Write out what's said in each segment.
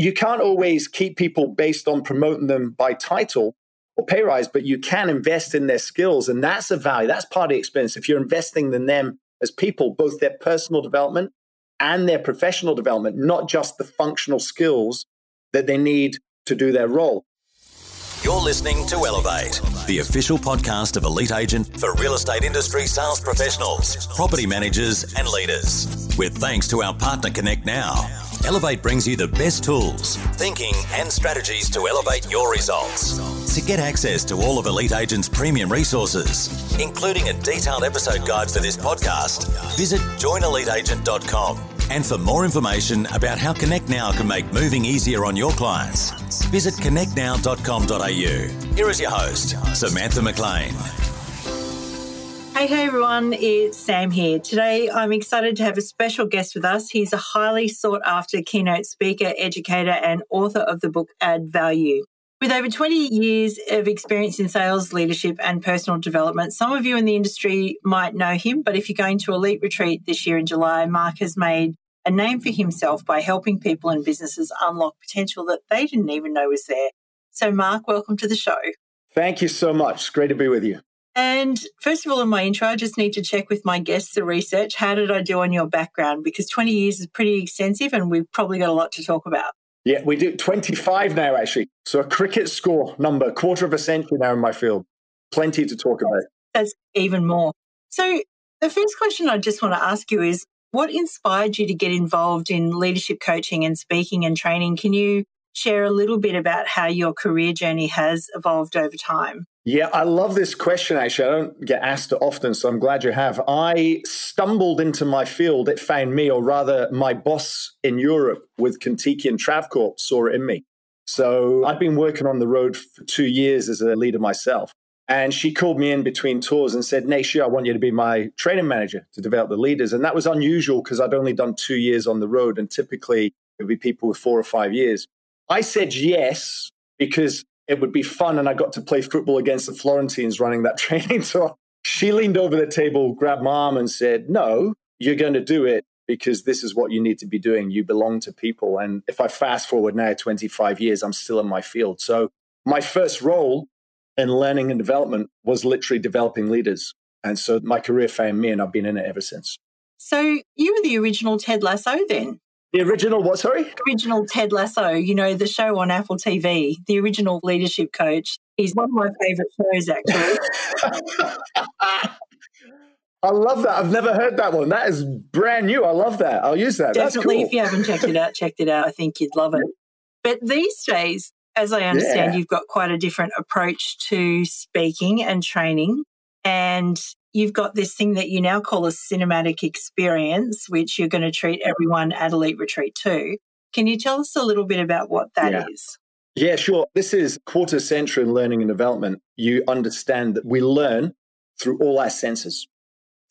you can't always keep people based on promoting them by title or pay rise, but you can invest in their skills. And that's a value. That's part of the experience. If you're investing in them as people, both their personal development and their professional development, not just the functional skills that they need to do their role. You're listening to Elevate, the official podcast of Elite Agent for real estate industry sales professionals, property managers, and leaders. With thanks to our partner Connect Now, Elevate brings you the best tools, thinking, and strategies to elevate your results. To get access to all of Elite Agent's premium resources, including a detailed episode guide for this podcast, visit joineliteagent.com. And for more information about how Connect Now can make moving easier on your clients, visit connectnow.com.au. Here is your host, Samantha McLean. Hey, hey everyone, it's Sam here. Today I'm excited to have a special guest with us. He's a highly sought after keynote speaker, educator, and author of the book Add Value. With over 20 years of experience in sales, leadership, and personal development, some of you in the industry might know him, but if you're going to Elite Retreat this year in July, Mark has made a name for himself by helping people and businesses unlock potential that they didn't even know was there. So, Mark, welcome to the show. Thank you so much. Great to be with you. And first of all, in my intro, I just need to check with my guests the research. How did I do on your background? Because 20 years is pretty extensive and we've probably got a lot to talk about. Yeah, we do 25 now, actually. So a cricket score number, quarter of a century now in my field. Plenty to talk about. That's even more. So the first question I just want to ask you is what inspired you to get involved in leadership coaching and speaking and training? Can you share a little bit about how your career journey has evolved over time? Yeah, I love this question. Actually, I don't get asked it often, so I'm glad you have. I stumbled into my field. It found me, or rather, my boss in Europe with Contiki and Travcorp saw it in me. So I'd been working on the road for two years as a leader myself. And she called me in between tours and said, year, I want you to be my training manager to develop the leaders. And that was unusual because I'd only done two years on the road. And typically, it would be people with four or five years. I said yes because it would be fun and I got to play football against the Florentines running that training tour. She leaned over the table, grabbed my arm, and said, No, you're going to do it because this is what you need to be doing. You belong to people. And if I fast forward now 25 years, I'm still in my field. So my first role in learning and development was literally developing leaders. And so my career found me, and I've been in it ever since. So you were the original Ted Lasso then? The original what, sorry? Original Ted Lasso, you know, the show on Apple TV, the original leadership coach. He's one of my favorite shows, actually. I love that. I've never heard that one. That is brand new. I love that. I'll use that. Definitely. Cool. If you haven't checked it out, checked it out. I think you'd love it. But these days, as I understand, yeah. you've got quite a different approach to speaking and training. And you've got this thing that you now call a cinematic experience, which you're going to treat everyone at Elite Retreat to. Can you tell us a little bit about what that yeah. is? Yeah, sure. This is quarter century in learning and development. You understand that we learn through all our senses,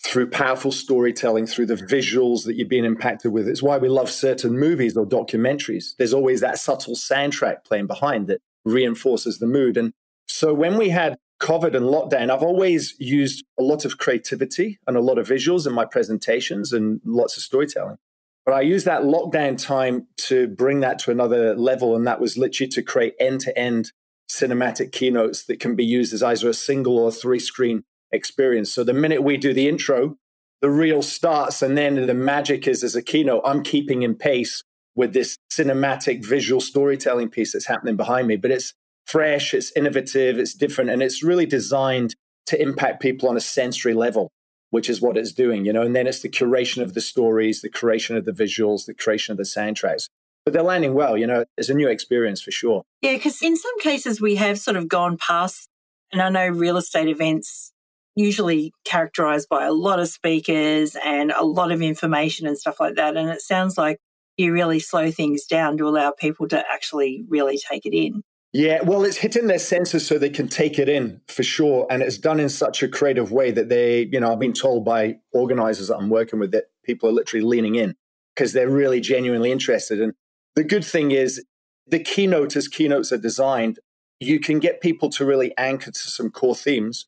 through powerful storytelling, through the visuals that you're being impacted with. It's why we love certain movies or documentaries. There's always that subtle soundtrack playing behind that reinforces the mood. And so when we had COVID and lockdown, I've always used a lot of creativity and a lot of visuals in my presentations and lots of storytelling. But I used that lockdown time to bring that to another level. And that was literally to create end to end cinematic keynotes that can be used as either a single or three screen experience. So the minute we do the intro, the reel starts. And then the magic is as a keynote, I'm keeping in pace with this cinematic visual storytelling piece that's happening behind me. But it's fresh, it's innovative, it's different, and it's really designed to impact people on a sensory level, which is what it's doing, you know. And then it's the curation of the stories, the creation of the visuals, the creation of the soundtracks. But they're landing well, you know. It's a new experience for sure. Yeah, because in some cases we have sort of gone past, and I know real estate events usually characterized by a lot of speakers and a lot of information and stuff like that. And it sounds like you really slow things down to allow people to actually really take it in. Yeah, well, it's hitting their senses so they can take it in for sure. And it's done in such a creative way that they, you know, I've been told by organizers that I'm working with that people are literally leaning in because they're really genuinely interested. And the good thing is, the keynote as keynotes are designed, you can get people to really anchor to some core themes.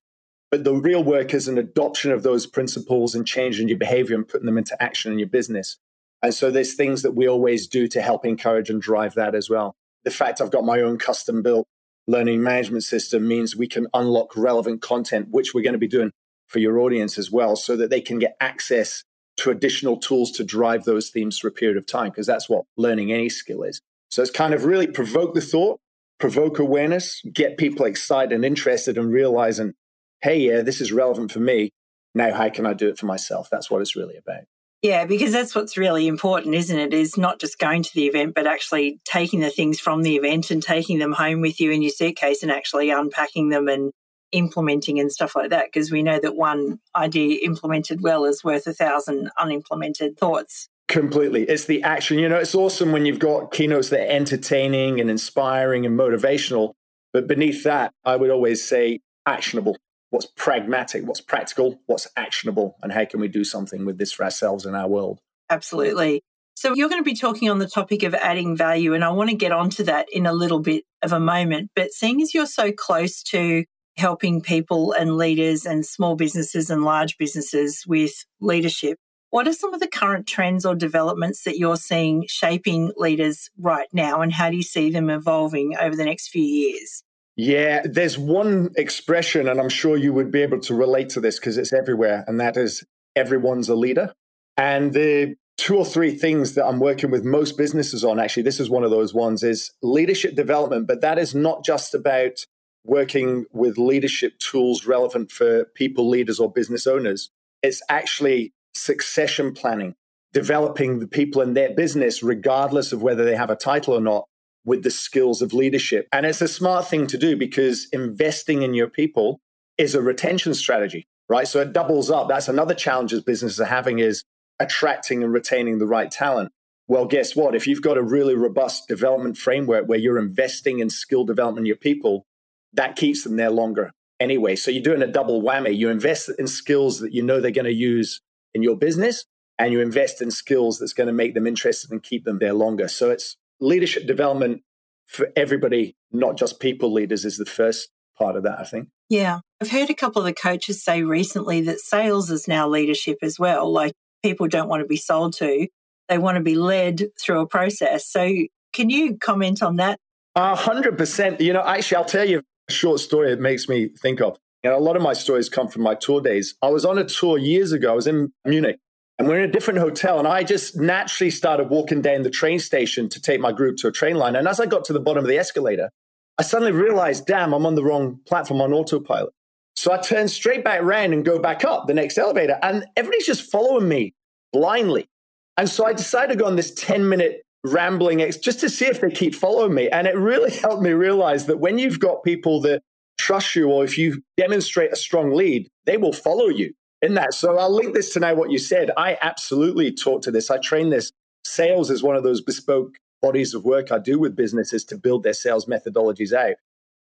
But the real work is an adoption of those principles and changing your behavior and putting them into action in your business. And so there's things that we always do to help encourage and drive that as well. The fact I've got my own custom built learning management system means we can unlock relevant content, which we're going to be doing for your audience as well, so that they can get access to additional tools to drive those themes for a period of time, because that's what learning any skill is. So it's kind of really provoke the thought, provoke awareness, get people excited and interested and realizing, hey, yeah, this is relevant for me. Now, how can I do it for myself? That's what it's really about. Yeah, because that's what's really important, isn't it? Is not just going to the event, but actually taking the things from the event and taking them home with you in your suitcase and actually unpacking them and implementing and stuff like that. Because we know that one idea implemented well is worth a thousand unimplemented thoughts. Completely. It's the action. You know, it's awesome when you've got keynotes that are entertaining and inspiring and motivational. But beneath that, I would always say actionable what's pragmatic, what's practical, what's actionable, and how can we do something with this for ourselves and our world. Absolutely. So, you're going to be talking on the topic of adding value, and I want to get onto that in a little bit of a moment. But seeing as you're so close to helping people and leaders and small businesses and large businesses with leadership, what are some of the current trends or developments that you're seeing shaping leaders right now, and how do you see them evolving over the next few years? Yeah, there's one expression, and I'm sure you would be able to relate to this because it's everywhere, and that is everyone's a leader. And the two or three things that I'm working with most businesses on, actually, this is one of those ones, is leadership development. But that is not just about working with leadership tools relevant for people, leaders, or business owners. It's actually succession planning, developing the people in their business, regardless of whether they have a title or not, with the skills of leadership. And it's a smart thing to do because investing in your people is a retention strategy, right? So it doubles up. That's another challenge as businesses are having is attracting and retaining the right talent. Well, guess what? If you've got a really robust development framework where you're investing in skill development in your people, that keeps them there longer anyway. So you're doing a double whammy. You invest in skills that you know they're going to use in your business, and you invest in skills that's going to make them interested and keep them there longer. So it's leadership development for everybody, not just people leaders, is the first part of that, I think. Yeah. I've heard a couple of the coaches say recently that sales is now leadership as well. Like people don't want to be sold to, they want to be led through a process. So, can you comment on that? A hundred percent. You know, actually, I'll tell you a short story it makes me think of. And a lot of my stories come from my tour days. I was on a tour years ago. I was in Munich and we're in a different hotel. And I just naturally started walking down the train station to take my group to a train line. And as I got to the bottom of the escalator, I suddenly realized, damn, I'm on the wrong platform on autopilot. So I turn straight back around and go back up the next elevator. And everybody's just following me blindly. And so I decided to go on this 10 minute rambling ex- just to see if they keep following me. And it really helped me realize that when you've got people that trust you or if you demonstrate a strong lead, they will follow you in that. So I'll link this to now what you said. I absolutely talk to this. I train this. Sales is one of those bespoke bodies of work I do with businesses to build their sales methodologies out.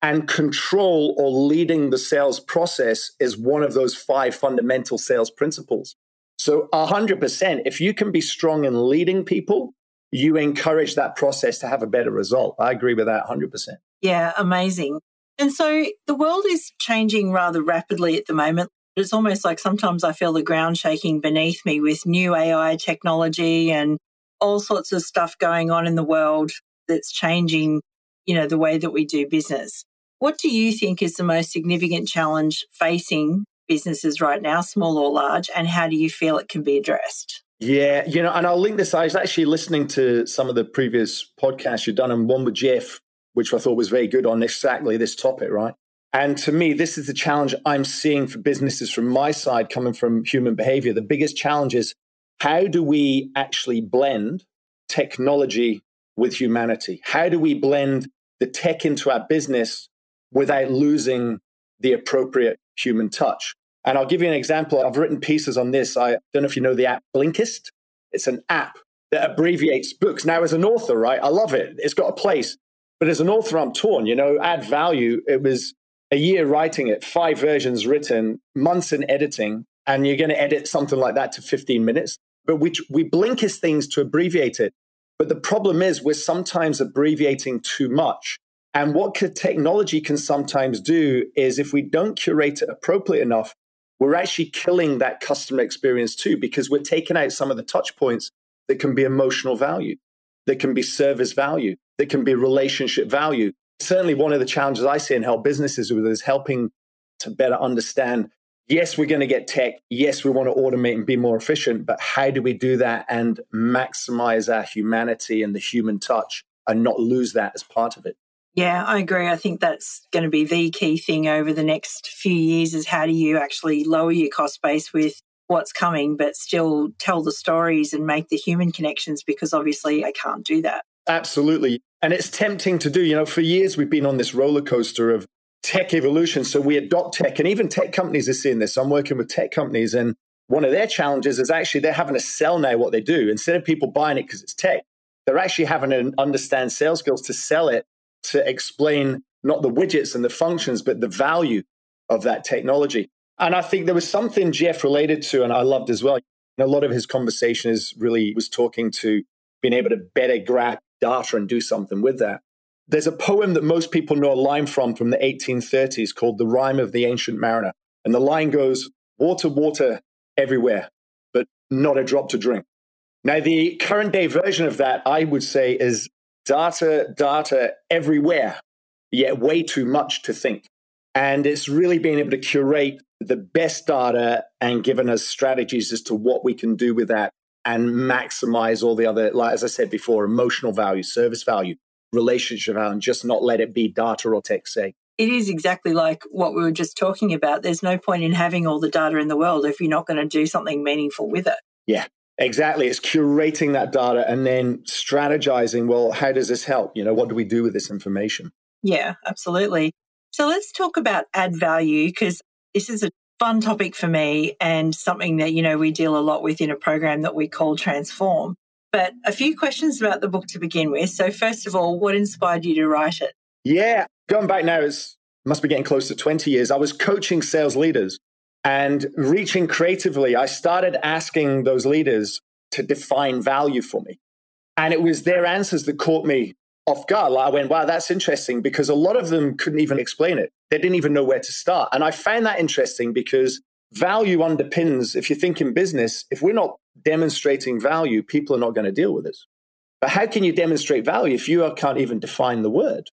And control or leading the sales process is one of those five fundamental sales principles. So 100%, if you can be strong in leading people, you encourage that process to have a better result. I agree with that 100%. Yeah, amazing. And so the world is changing rather rapidly at the moment. It's almost like sometimes I feel the ground shaking beneath me with new AI technology and all sorts of stuff going on in the world that's changing, you know, the way that we do business. What do you think is the most significant challenge facing businesses right now, small or large, and how do you feel it can be addressed? Yeah, you know, and I'll link this. I was actually listening to some of the previous podcasts you've done, and one with Jeff, which I thought was very good on exactly this topic, right? And to me, this is the challenge I'm seeing for businesses from my side coming from human behavior. The biggest challenge is how do we actually blend technology with humanity? How do we blend the tech into our business without losing the appropriate human touch? And I'll give you an example. I've written pieces on this. I don't know if you know the app Blinkist. It's an app that abbreviates books. Now, as an author, right, I love it. It's got a place. But as an author, I'm torn. You know, add value. It was a year writing it, five versions written, months in editing, and you're going to edit something like that to 15 minutes. But we, we Blinkist things to abbreviate it. But the problem is we're sometimes abbreviating too much. And what technology can sometimes do is if we don't curate it appropriately enough, we're actually killing that customer experience too, because we're taking out some of the touch points that can be emotional value, that can be service value, that can be relationship value. Certainly, one of the challenges I see in help businesses with is helping to better understand yes, we're going to get tech. Yes, we want to automate and be more efficient, but how do we do that and maximize our humanity and the human touch and not lose that as part of it? Yeah, I agree. I think that's going to be the key thing over the next few years is how do you actually lower your cost base with what's coming, but still tell the stories and make the human connections because obviously I can't do that. Absolutely. And it's tempting to do. You know, for years we've been on this roller coaster of tech evolution. So we adopt tech, and even tech companies are seeing this. I'm working with tech companies, and one of their challenges is actually they're having to sell now what they do. Instead of people buying it because it's tech, they're actually having to understand sales skills to sell it to explain not the widgets and the functions, but the value of that technology. And I think there was something Jeff related to, and I loved as well. a lot of his conversation is really was talking to being able to better grab data and do something with that. There's a poem that most people know a line from from the 1830s called The Rime of the Ancient Mariner. And the line goes, Water, water everywhere, but not a drop to drink. Now, the current day version of that, I would say, is data, data everywhere, yet way too much to think. And it's really being able to curate the best data and given us strategies as to what we can do with that and maximize all the other, like as I said before, emotional value, service value, relationship value, and just not let it be data or tech sake. It is exactly like what we were just talking about. There's no point in having all the data in the world if you're not going to do something meaningful with it. Yeah, Exactly. It's curating that data and then strategizing, well, how does this help? You know, what do we do with this information? Yeah, absolutely. So let's talk about add value because this is a fun topic for me and something that, you know, we deal a lot with in a program that we call Transform. But a few questions about the book to begin with. So, first of all, what inspired you to write it? Yeah, going back now, it must be getting close to 20 years. I was coaching sales leaders and reaching creatively, I started asking those leaders to define value for me. And it was their answers that caught me off guard. I went, wow, that's interesting because a lot of them couldn't even explain it. They didn't even know where to start. And I found that interesting because value underpins, if you think in business, if we're not demonstrating value, people are not going to deal with us. But how can you demonstrate value if you can't even define the word?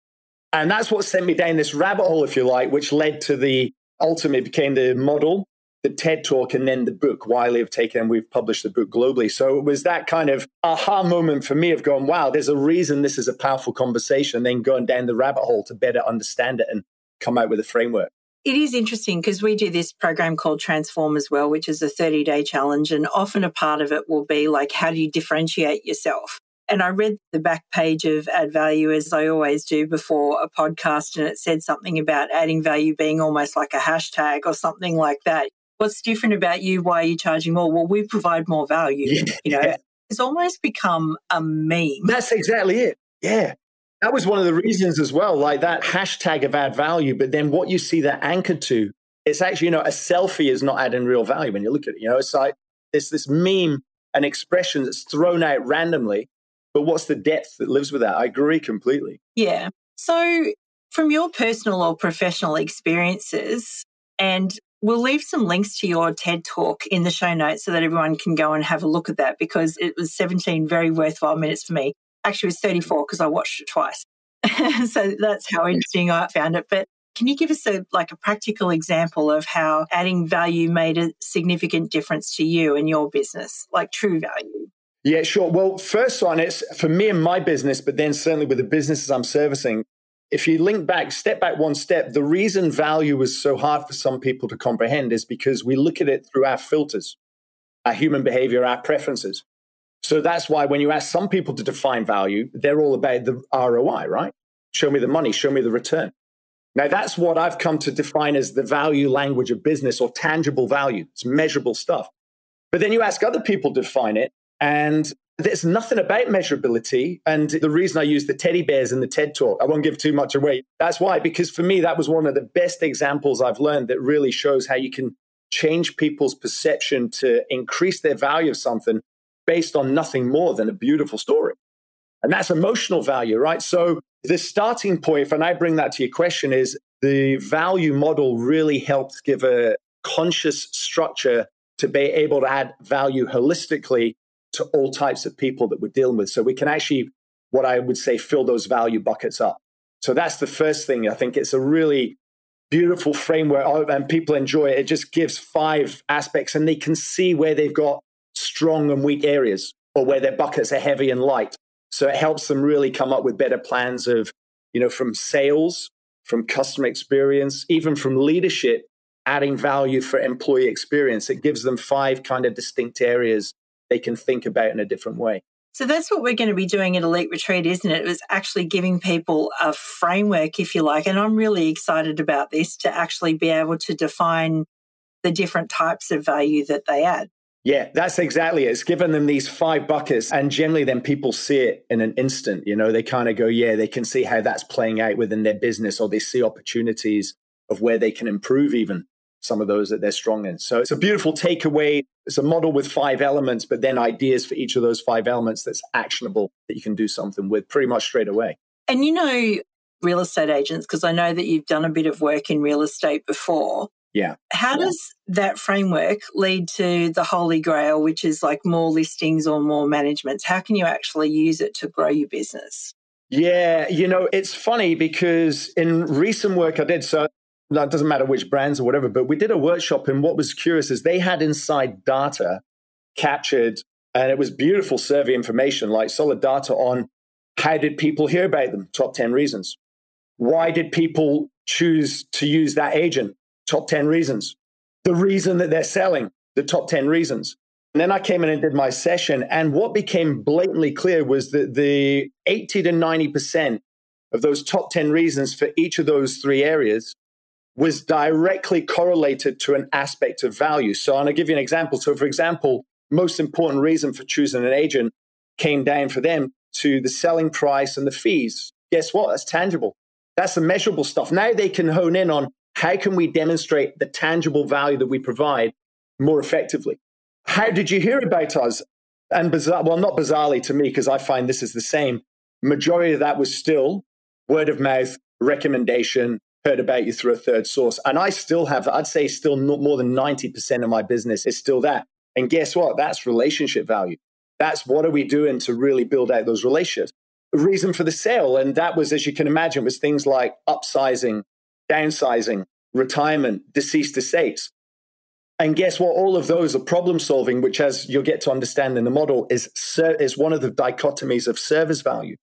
And that's what sent me down this rabbit hole, if you like, which led to the ultimately became the model, the TED talk, and then the book. Wiley have taken and we've published the book globally. So it was that kind of aha moment for me of going, wow, there's a reason this is a powerful conversation, and then going down the rabbit hole to better understand it and come out with a framework. It is interesting because we do this program called Transform as well, which is a 30 day challenge. And often a part of it will be like, how do you differentiate yourself? And I read the back page of Add Value as I always do before a podcast, and it said something about adding value being almost like a hashtag or something like that. What's different about you? Why are you charging more? Well, we provide more value. Yeah. You know, it's almost become a meme. That's exactly it. Yeah. That was one of the reasons as well, like that hashtag of add value. But then what you see that anchored to, it's actually, you know, a selfie is not adding real value when you look at it. You know, it's like it's this meme, an expression that's thrown out randomly but what's the depth that lives with that? I agree completely. Yeah. So, from your personal or professional experiences, and we'll leave some links to your TED talk in the show notes so that everyone can go and have a look at that because it was 17 very worthwhile minutes for me. Actually, it was 34 because I watched it twice. so that's how interesting I found it. But can you give us a like a practical example of how adding value made a significant difference to you and your business, like true value? Yeah, sure. Well, first one, it's for me and my business, but then certainly with the businesses I'm servicing. If you link back, step back one step, the reason value was so hard for some people to comprehend is because we look at it through our filters, our human behavior, our preferences. So that's why when you ask some people to define value, they're all about the ROI, right? Show me the money, show me the return. Now, that's what I've come to define as the value language of business or tangible value. It's measurable stuff. But then you ask other people to define it, and there's nothing about measurability. And the reason I use the teddy bears in the TED talk, I won't give too much away. That's why, because for me, that was one of the best examples I've learned that really shows how you can change people's perception to increase their value of something based on nothing more than a beautiful story. And that's emotional value, right? So the starting point, and I bring that to your question, is the value model really helps give a conscious structure to be able to add value holistically to all types of people that we're dealing with. So we can actually, what I would say, fill those value buckets up. So that's the first thing. I think it's a really beautiful framework oh, and people enjoy it. It just gives five aspects and they can see where they've got strong and weak areas or where their buckets are heavy and light. So it helps them really come up with better plans of, you know, from sales, from customer experience, even from leadership, adding value for employee experience. It gives them five kind of distinct areas they can think about in a different way. So that's what we're going to be doing at Elite Retreat, isn't it? It was actually giving people a framework, if you like. And I'm really excited about this to actually be able to define the different types of value that they add. Yeah, that's exactly it. It's given them these five buckets, and generally, then people see it in an instant. You know, they kind of go, yeah, they can see how that's playing out within their business, or they see opportunities of where they can improve even some of those that they're strong in. So it's a beautiful takeaway. It's a model with five elements, but then ideas for each of those five elements that's actionable that you can do something with pretty much straight away. And you know, real estate agents, because I know that you've done a bit of work in real estate before. Yeah. How yeah. does that framework lead to the holy grail, which is like more listings or more managements? How can you actually use it to grow your business? Yeah, you know, it's funny because in recent work I did, so it doesn't matter which brands or whatever, but we did a workshop. And what was curious is they had inside data captured, and it was beautiful survey information, like solid data on how did people hear about them? Top 10 reasons. Why did people choose to use that agent? Top 10 reasons. The reason that they're selling, the top 10 reasons. And then I came in and did my session. And what became blatantly clear was that the 80 to 90% of those top 10 reasons for each of those three areas was directly correlated to an aspect of value. So, to give you an example. So, for example, most important reason for choosing an agent came down for them to the selling price and the fees. Guess what? That's tangible. That's the measurable stuff. Now they can hone in on how can we demonstrate the tangible value that we provide more effectively. How did you hear about us? And bizarre, well, not bizarrely to me, because I find this is the same. Majority of that was still word of mouth, recommendation, heard about you through a third source. And I still have, I'd say, still more than 90% of my business is still that. And guess what? That's relationship value. That's what are we doing to really build out those relationships? The reason for the sale. And that was, as you can imagine, was things like upsizing, downsizing, retirement, deceased estates. And guess what? All of those are problem solving, which, as you'll get to understand in the model, is, is one of the dichotomies of service value.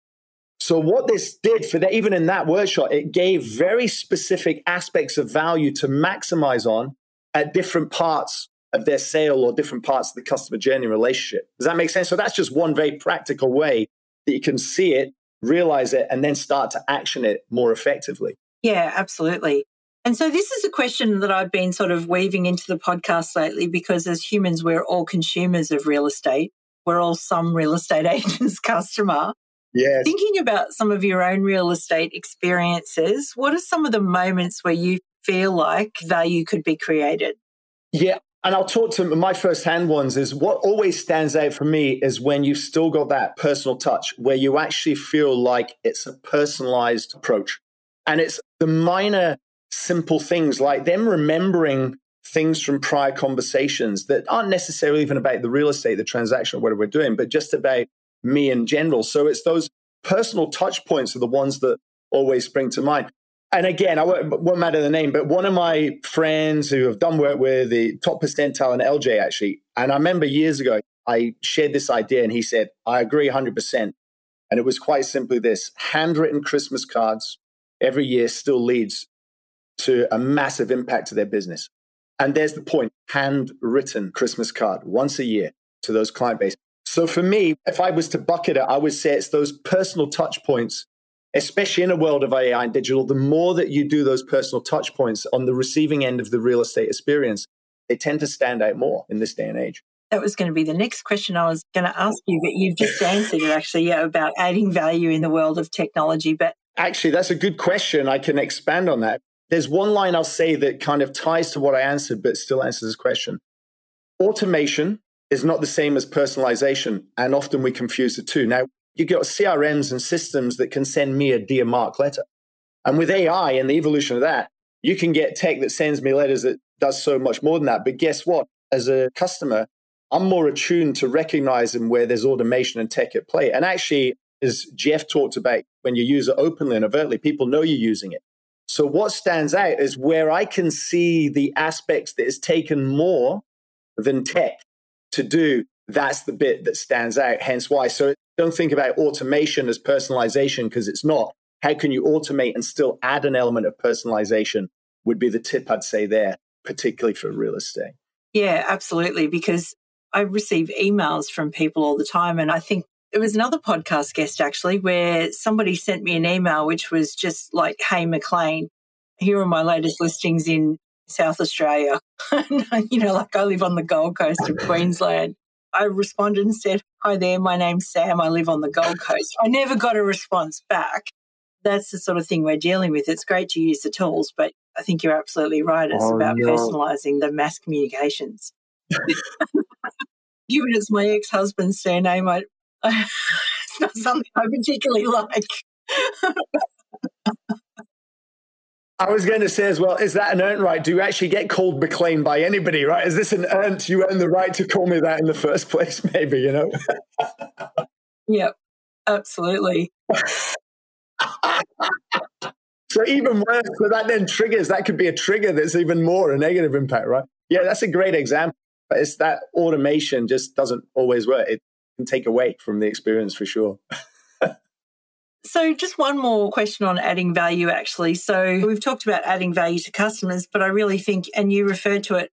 So what this did for that, even in that workshop, it gave very specific aspects of value to maximize on at different parts of their sale or different parts of the customer journey relationship. Does that make sense? So that's just one very practical way that you can see it, realize it, and then start to action it more effectively. Yeah, absolutely. And so this is a question that I've been sort of weaving into the podcast lately because as humans, we're all consumers of real estate. We're all some real estate agent's customer. Yes. Thinking about some of your own real estate experiences, what are some of the moments where you feel like value could be created? Yeah. And I'll talk to my first hand ones is what always stands out for me is when you've still got that personal touch where you actually feel like it's a personalized approach. And it's the minor, simple things like them remembering things from prior conversations that aren't necessarily even about the real estate, the transaction, or whatever we're doing, but just about me in general. So it's those personal touch points are the ones that always spring to mind. And again, I won't, matter the name, but one of my friends who have done work with the top percentile in LJ actually, and I remember years ago, I shared this idea and he said, I agree 100%. And it was quite simply this handwritten Christmas cards every year still leads to a massive impact to their business. And there's the point handwritten Christmas card once a year to those client base. So for me, if I was to bucket it, I would say it's those personal touch points, especially in a world of AI and digital. The more that you do those personal touch points on the receiving end of the real estate experience, they tend to stand out more in this day and age. That was going to be the next question I was going to ask you, but you've just answered it actually yeah, about adding value in the world of technology. But actually, that's a good question. I can expand on that. There's one line I'll say that kind of ties to what I answered, but still answers this question. Automation is not the same as personalization. And often we confuse the two. Now, you've got CRMs and systems that can send me a Dear Mark letter. And with AI and the evolution of that, you can get tech that sends me letters that does so much more than that. But guess what? As a customer, I'm more attuned to recognizing where there's automation and tech at play. And actually, as Jeff talked about, when you use it openly and overtly, people know you're using it. So what stands out is where I can see the aspects that is taken more than tech to do. That's the bit that stands out. Hence why. So don't think about automation as personalization because it's not. How can you automate and still add an element of personalization would be the tip I'd say there, particularly for real estate. Yeah, absolutely. Because I receive emails from people all the time. And I think it was another podcast guest actually where somebody sent me an email which was just like, Hey, McLean, here are my latest listings in South Australia. you know, like I live on the Gold Coast of Queensland. I responded and said, Hi there, my name's Sam. I live on the Gold Coast. I never got a response back. That's the sort of thing we're dealing with. It's great to use the tools, but I think you're absolutely right. It's oh, about no. personalizing the mass communications. Given it's my ex husband's surname, I, it's not something I particularly like. I was going to say as well, is that an earned right? Do you actually get called McLean by anybody, right? Is this an earned, you earn the right to call me that in the first place, maybe, you know? yep, absolutely. so even worse, so that then triggers, that could be a trigger that's even more a negative impact, right? Yeah, that's a great example. But it's that automation just doesn't always work. It can take away from the experience for sure. So, just one more question on adding value, actually. So, we've talked about adding value to customers, but I really think, and you referred to it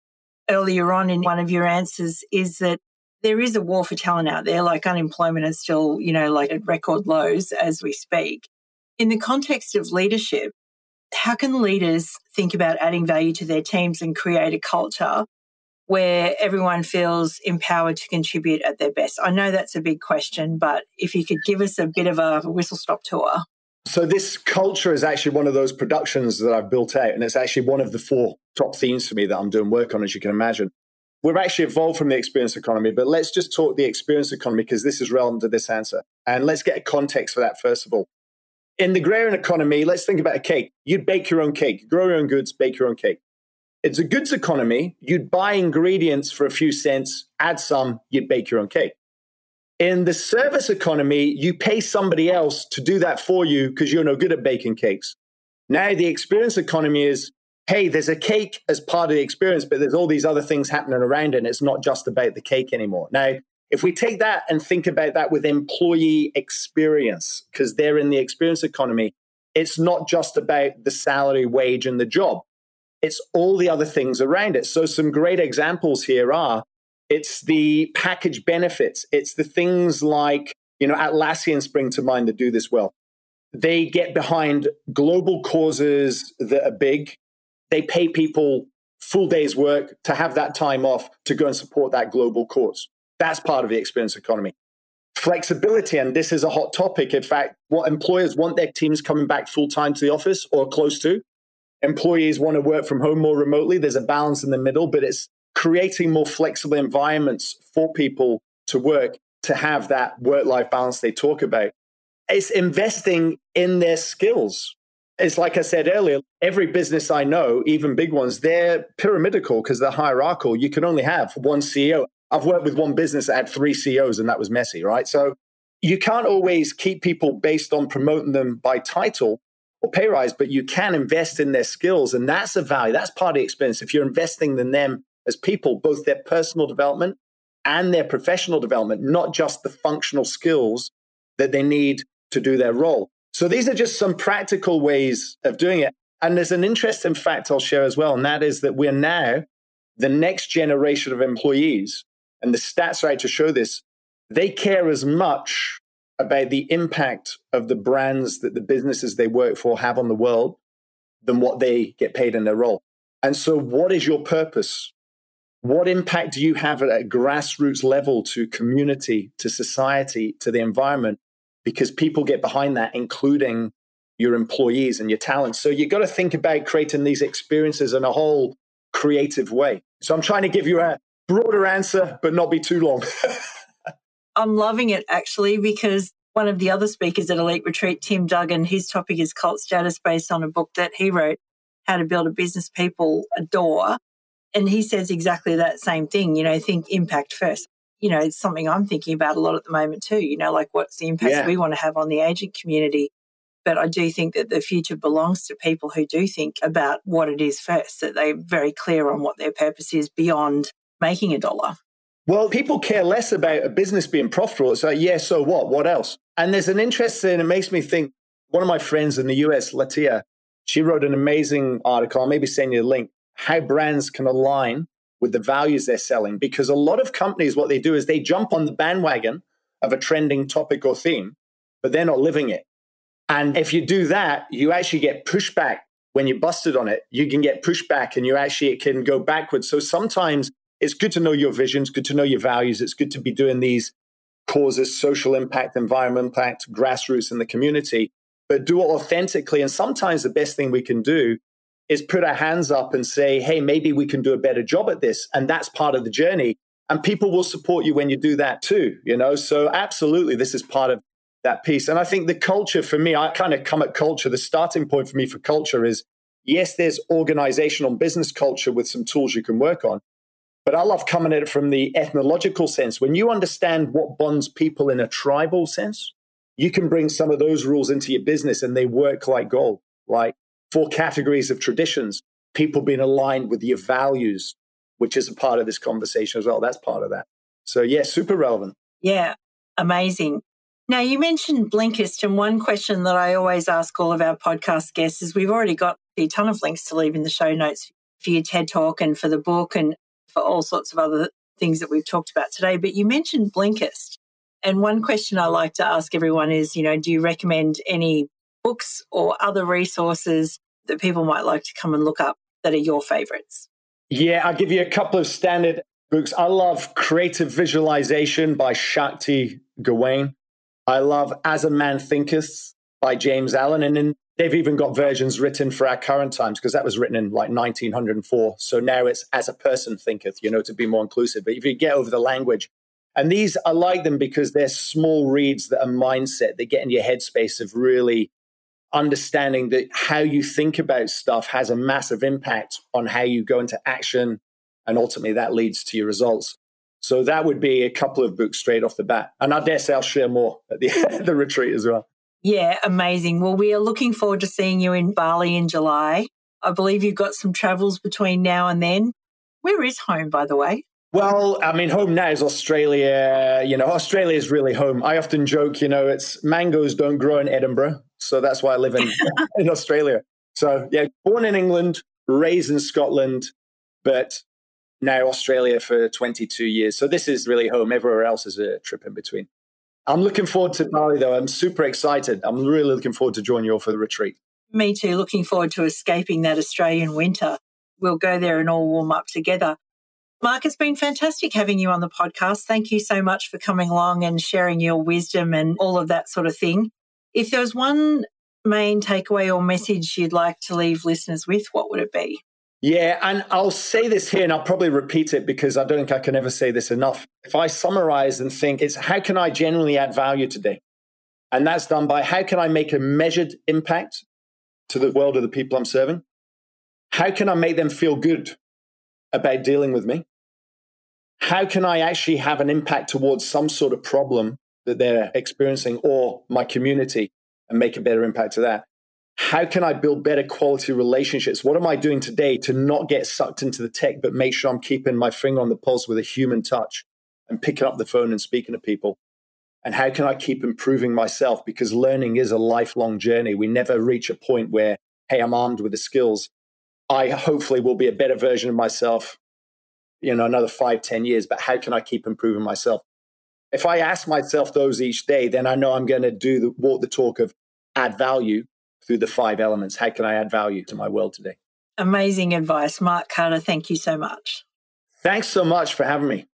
earlier on in one of your answers, is that there is a war for talent out there. Like unemployment is still, you know, like at record lows as we speak. In the context of leadership, how can leaders think about adding value to their teams and create a culture where everyone feels empowered to contribute at their best? I know that's a big question, but if you could give us a bit of a whistle stop tour. So, this culture is actually one of those productions that I've built out, and it's actually one of the four top themes for me that I'm doing work on, as you can imagine. We've actually evolved from the experience economy, but let's just talk the experience economy because this is relevant to this answer. And let's get a context for that, first of all. In the agrarian economy, let's think about a cake. You'd bake your own cake, grow your own goods, bake your own cake. It's a goods economy. You'd buy ingredients for a few cents, add some, you'd bake your own cake. In the service economy, you pay somebody else to do that for you because you're no good at baking cakes. Now, the experience economy is hey, there's a cake as part of the experience, but there's all these other things happening around it, and it's not just about the cake anymore. Now, if we take that and think about that with employee experience, because they're in the experience economy, it's not just about the salary, wage, and the job it's all the other things around it. So, some great examples here are it's the package benefits, it's the things like, you know, Atlassian spring to mind that do this well. They get behind global causes that are big. They pay people full day's work to have that time off to go and support that global cause. That's part of the experience economy. Flexibility, and this is a hot topic. In fact, what employers want their teams coming back full time to the office or close to employees want to work from home more remotely. There's a balance in the middle, but it's creating more flexible environments for people to work to have that work life balance they talk about. It's investing in their skills. It's like I said earlier, every business I know, even big ones, they're pyramidal because they're hierarchical. You can only have one CEO. I've worked with one business that had three CEOs and that was messy, right? So you can't always keep people based on promoting them by title or pay rise, but you can invest in their skills. And that's a value. That's part of the experience. If you're investing in them as people, both their personal development and their professional development, not just the functional skills that they need to do their role. So these are just some practical ways of doing it. And there's an interesting fact I'll share as well, and that is that we're now the next generation of employees, and the stats are out to show this, they care as much about the impact of the brands that the businesses they work for have on the world than what they get paid in their role. And so, what is your purpose? What impact do you have at a grassroots level to community, to society, to the environment? Because people get behind that, including your employees and your talents. So, you've got to think about creating these experiences in a whole creative way. So, I'm trying to give you a broader answer, but not be too long. I'm loving it actually because one of the other speakers at Elite Retreat, Tim Duggan, his topic is cult status based on a book that he wrote, How to Build a Business People Adore. And he says exactly that same thing, you know, think impact first. You know, it's something I'm thinking about a lot at the moment too, you know, like what's the impact yeah. we want to have on the agent community. But I do think that the future belongs to people who do think about what it is first, that they're very clear on what their purpose is beyond making a dollar. Well, people care less about a business being profitable. It's like, yeah, so what? What else? And there's an interest interesting, it makes me think, one of my friends in the US, Latia, she wrote an amazing article. I'll maybe send you a link how brands can align with the values they're selling. Because a lot of companies, what they do is they jump on the bandwagon of a trending topic or theme, but they're not living it. And if you do that, you actually get pushback when you're busted on it. You can get pushback and you actually it can go backwards. So sometimes it's good to know your visions, good to know your values. It's good to be doing these causes, social impact, environment impact, grassroots in the community but do it authentically. And sometimes the best thing we can do is put our hands up and say, hey, maybe we can do a better job at this. And that's part of the journey. And people will support you when you do that too, you know? So absolutely, this is part of that piece. And I think the culture for me, I kind of come at culture. The starting point for me for culture is yes, there's organizational business culture with some tools you can work on. But I love coming at it from the ethnological sense. When you understand what bonds people in a tribal sense, you can bring some of those rules into your business and they work like gold. Like four categories of traditions, people being aligned with your values, which is a part of this conversation as well. That's part of that. So, yeah, super relevant. Yeah, amazing. Now, you mentioned Blinkist, and one question that I always ask all of our podcast guests is we've already got a ton of links to leave in the show notes for your TED talk and for the book and for all sorts of other things that we've talked about today. But you mentioned Blinkist. And one question I like to ask everyone is, you know, do you recommend any books or other resources that people might like to come and look up that are your favorites? Yeah, I'll give you a couple of standard books. I love Creative Visualization by Shakti Gawain. I love As a Man Thinketh by James Allen. And then they've even got versions written for our current times because that was written in like 1904. So now it's As a Person Thinketh, you know, to be more inclusive. But if you get over the language, and these, I like them because they're small reads that are mindset. They get in your headspace of really understanding that how you think about stuff has a massive impact on how you go into action. And ultimately, that leads to your results. So that would be a couple of books straight off the bat. And I dare say I'll share more at the, the retreat as well. Yeah, amazing. Well, we are looking forward to seeing you in Bali in July. I believe you've got some travels between now and then. Where is home, by the way? Well, I mean, home now is Australia. You know, Australia is really home. I often joke, you know, it's mangoes don't grow in Edinburgh. So that's why I live in, in Australia. So, yeah, born in England, raised in Scotland, but now Australia for 22 years. So this is really home. Everywhere else is a trip in between. I'm looking forward to Bali, though. I'm super excited. I'm really looking forward to joining you all for the retreat. Me too. Looking forward to escaping that Australian winter. We'll go there and all warm up together. Mark, it's been fantastic having you on the podcast. Thank you so much for coming along and sharing your wisdom and all of that sort of thing. If there was one main takeaway or message you'd like to leave listeners with, what would it be? Yeah, and I'll say this here and I'll probably repeat it because I don't think I can ever say this enough. If I summarize and think, it's how can I genuinely add value today? And that's done by how can I make a measured impact to the world of the people I'm serving? How can I make them feel good about dealing with me? how can I actually have an impact towards some sort of problem that they're experiencing or my community and make a better impact to that? How can I build better quality relationships? What am I doing today to not get sucked into the tech, but make sure I'm keeping my finger on the pulse with a human touch and picking up the phone and speaking to people? And how can I keep improving myself? Because learning is a lifelong journey. We never reach a point where, hey, I'm armed with the skills. I hopefully will be a better version of myself you know another five ten years but how can i keep improving myself if i ask myself those each day then i know i'm going to do the walk the talk of add value through the five elements how can i add value to my world today amazing advice mark carter thank you so much thanks so much for having me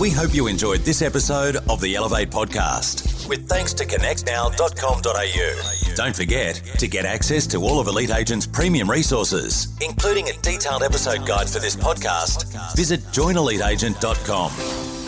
we hope you enjoyed this episode of the Elevate podcast with thanks to connectnow.com.au. Don't forget to get access to all of Elite Agent's premium resources, including a detailed episode guide for this podcast. Visit joineliteagent.com.